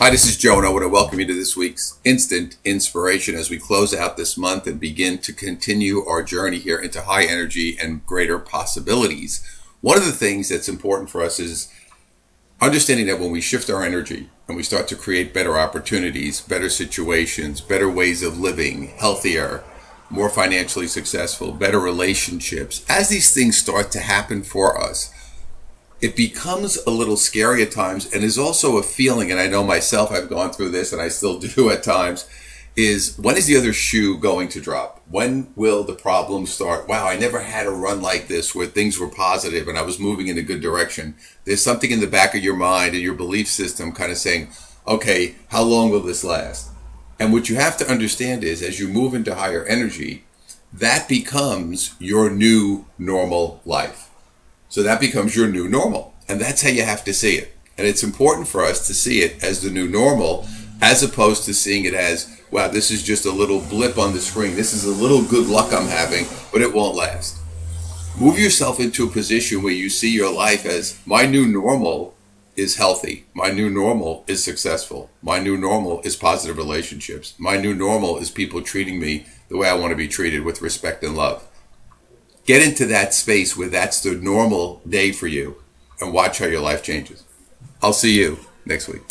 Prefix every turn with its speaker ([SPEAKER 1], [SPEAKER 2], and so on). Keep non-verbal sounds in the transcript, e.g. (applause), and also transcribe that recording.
[SPEAKER 1] Hi, this is Joe, and I want to welcome you to this week's Instant Inspiration as we close out this month and begin to continue our journey here into high energy and greater possibilities. One of the things that's important for us is understanding that when we shift our energy and we start to create better opportunities, better situations, better ways of living, healthier, more financially successful, better relationships, as these things start to happen for us, it becomes a little scary at times and is also a feeling and i know myself i've gone through this and i still (laughs) do at times is when is the other shoe going to drop? When will the problem start? Wow i never had a run like this where things were positive and i was moving in a good direction. There's something in the back of your mind and your belief system kind of saying okay how long will this last? And what you have to understand is as you move into higher energy that becomes your new normal life so that becomes your new normal. And that's how you have to see it. And it's important for us to see it as the new normal as opposed to seeing it as, wow, this is just a little blip on the screen. This is a little good luck I'm having, but it won't last. Move yourself into a position where you see your life as my new normal is healthy. My new normal is successful. My new normal is positive relationships. My new normal is people treating me the way I want to be treated with respect and love get into that space where that's the normal day for you and watch how your life changes. I'll see you next week.